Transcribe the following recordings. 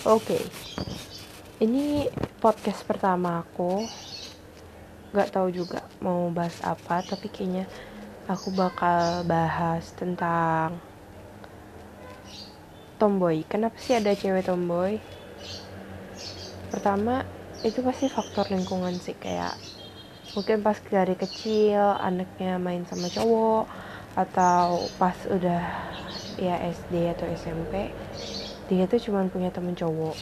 Oke, ini podcast pertama aku. Gak tahu juga mau bahas apa, tapi kayaknya aku bakal bahas tentang tomboy. Kenapa sih ada cewek tomboy? Pertama, itu pasti faktor lingkungan sih kayak mungkin pas dari kecil anaknya main sama cowok atau pas udah ya SD atau SMP dia tuh cuma punya temen cowok.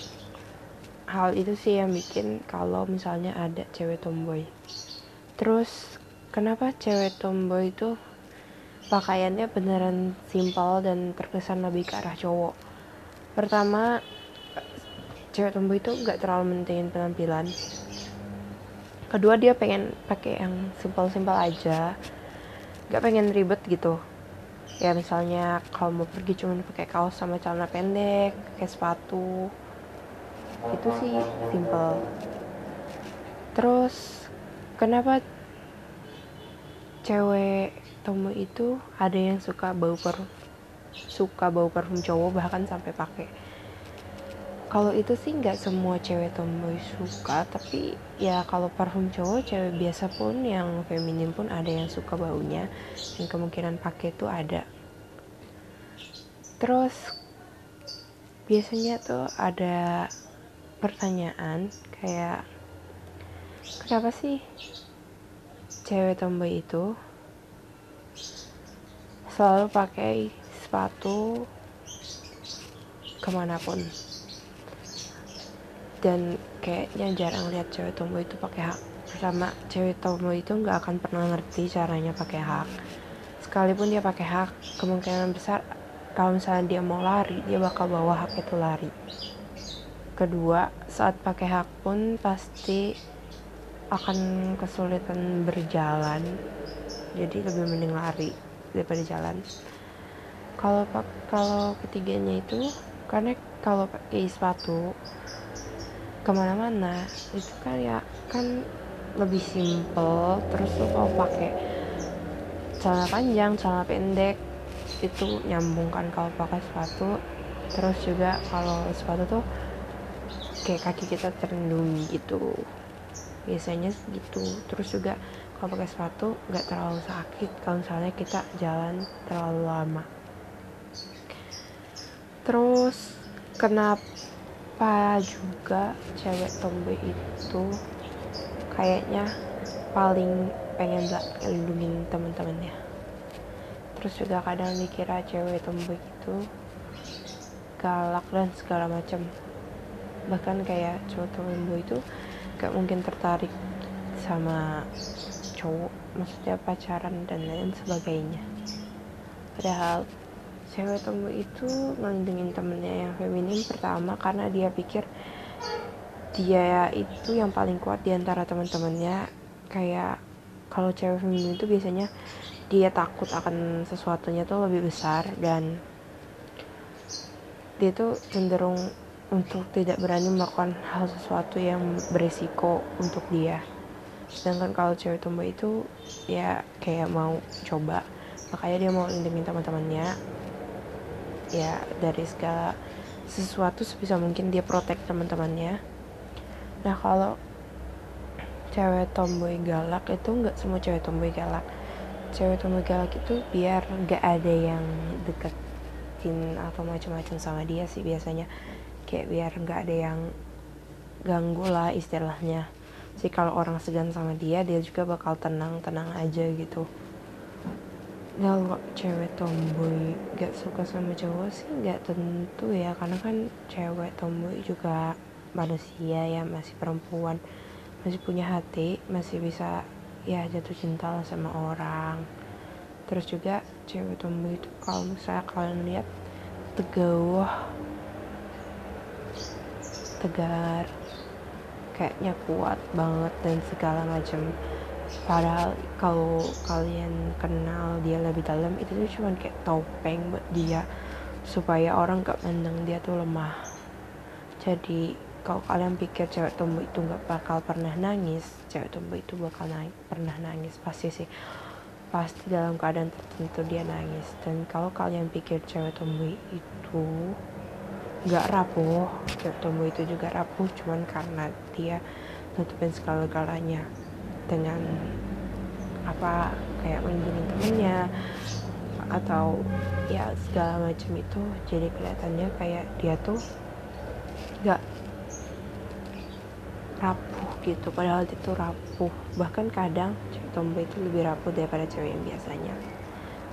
Hal itu sih yang bikin kalau misalnya ada cewek tomboy. Terus kenapa cewek tomboy itu pakaiannya beneran simpel dan terkesan lebih ke arah cowok? Pertama cewek tomboy itu nggak terlalu mentingin penampilan. Kedua dia pengen pakai yang simpel-simpel aja. Nggak pengen ribet gitu ya misalnya kalau mau pergi cuma pakai kaos sama celana pendek pakai sepatu. Itu sih simple. Terus kenapa cewek tomboy itu ada yang suka bau per suka bau parfum cowok bahkan sampai pakai kalau itu sih nggak semua cewek tomboy suka tapi ya kalau parfum cowok cewek biasa pun yang feminim pun ada yang suka baunya dan kemungkinan pakai itu ada. Terus biasanya tuh ada pertanyaan kayak kenapa sih cewek tomboy itu selalu pakai sepatu ke mana pun dan kayaknya jarang lihat cewek tomboy itu pakai hak. Pertama cewek tomboy itu nggak akan pernah ngerti caranya pakai hak. Sekalipun dia pakai hak kemungkinan besar kalau misalnya dia mau lari dia bakal bawa hak itu lari. Kedua saat pakai hak pun pasti akan kesulitan berjalan. Jadi lebih mending lari daripada jalan. Kalau kalau ketiganya itu karena kalau pakai sepatu ke mana-mana. Itu kan ya kan lebih simple. Terus lo kalau pakai celana panjang celana pendek itu nyambung kan kalau pakai sepatu. Terus juga kalau sepatu tuh kayak kaki kita terlindungi gitu. Biasanya gitu. Terus juga kalau pakai sepatu nggak terlalu sakit kalau misalnya kita jalan terlalu lama. Terus kenapa apa juga cewek tomboy itu kayaknya paling pengen lindungin teman-temannya terus juga kadang dikira cewek tomboy itu galak dan segala macam. Bahkan kayak cowok tomboy itu gak mungkin tertarik sama cowok maksudnya pacaran dan lain sebagainya. Padahal cewek tomboy itu ngelindungin temennya yang feminim pertama karena dia pikir dia itu yang paling kuat di antara teman-temannya. Kayak kalau cewek feminim itu biasanya dia takut akan sesuatunya tuh lebih besar dan dia tuh cenderung untuk tidak berani melakukan hal sesuatu yang beresiko untuk dia. Sedangkan kalau cewek tomboy itu ya kayak mau coba. Makanya dia mau lindungin teman-temannya ya dari segala sesuatu sebisa mungkin dia protek teman-temannya. Nah kalau cewek tomboy galak itu nggak semua cewek tomboy galak. Cewek tomboy galak itu biar nggak ada yang deketin atau macam-macam sama dia sih biasanya. Kayak biar nggak ada yang ganggu lah istilahnya. Sih kalau orang segan sama dia dia juga bakal tenang tenang aja gitu kalau cewek tomboy gak suka sama cowok sih gak tentu ya karena kan cewek tomboy juga manusia ya masih perempuan masih punya hati masih bisa ya jatuh cinta lah sama orang. Terus juga cewek tomboy itu kalau misalnya kalian lihat tegawah tegar kayaknya kuat banget dan segala macam padahal kalau kalian kenal dia lebih dalam itu tuh cuma kayak topeng buat dia. Supaya orang gak mandang dia tuh lemah. Jadi kalau kalian pikir cewek tomboy itu gak bakal pernah nangis cewek tomboy itu bakal nangis, pernah nangis. Pasti sih. Pasti dalam keadaan tertentu dia nangis. Dan kalau kalian pikir cewek tomboy itu nggak rapuh cewek tomboy itu juga rapuh cuman karena dia nutupin segala-galanya dengan apa kayak melindungi temennya atau ya segala macam itu jadi kelihatannya kayak dia tuh nggak rapuh gitu padahal itu rapuh. Bahkan kadang cewek tomboy itu lebih rapuh daripada cewek yang biasanya.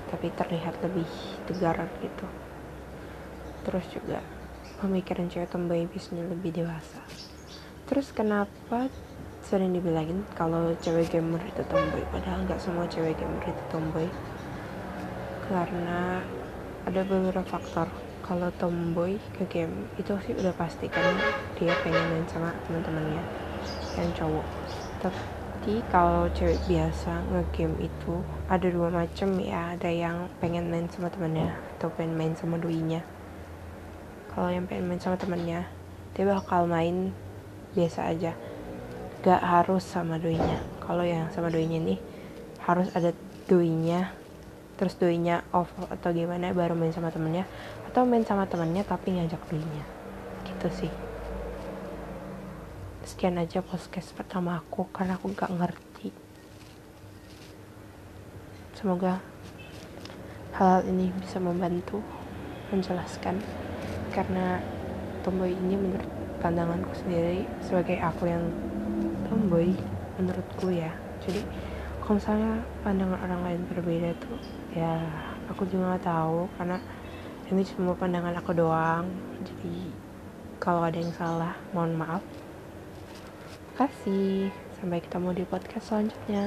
Tapi terlihat lebih tegar gitu. Terus juga pemikiran cewek tomboy biasanya lebih dewasa. Terus kenapa sering dibilangin kalau cewek gamer itu tomboy padahal nggak semua cewek gamer itu tomboy. Karena ada beberapa faktor. Kalau tomboy ke game itu sih udah pasti kan dia pengen main sama teman-temannya yang cowok. Tapi kalau cewek biasa ngegame itu ada dua macam ya. Ada yang pengen main sama temannya atau pengen main sama duinya. Kalau yang pengen main sama temannya dia bakal main biasa aja gak harus sama doinya. Kalau yang sama doinya nih harus ada doinya terus doinya off atau gimana baru main sama temennya atau main sama temennya tapi ngajak doinya gitu sih. Sekian aja podcast pertama aku karena aku gak ngerti. Semoga hal, ini bisa membantu menjelaskan karena tomboy ini menurut pandanganku sendiri sebagai aku yang tomboy menurutku ya. Jadi kalau misalnya pandangan orang lain berbeda tuh ya aku juga nggak tahu. Karena ini semua pandangan aku doang. Jadi kalau ada yang salah mohon maaf. Kasih. Sampai ketemu di podcast selanjutnya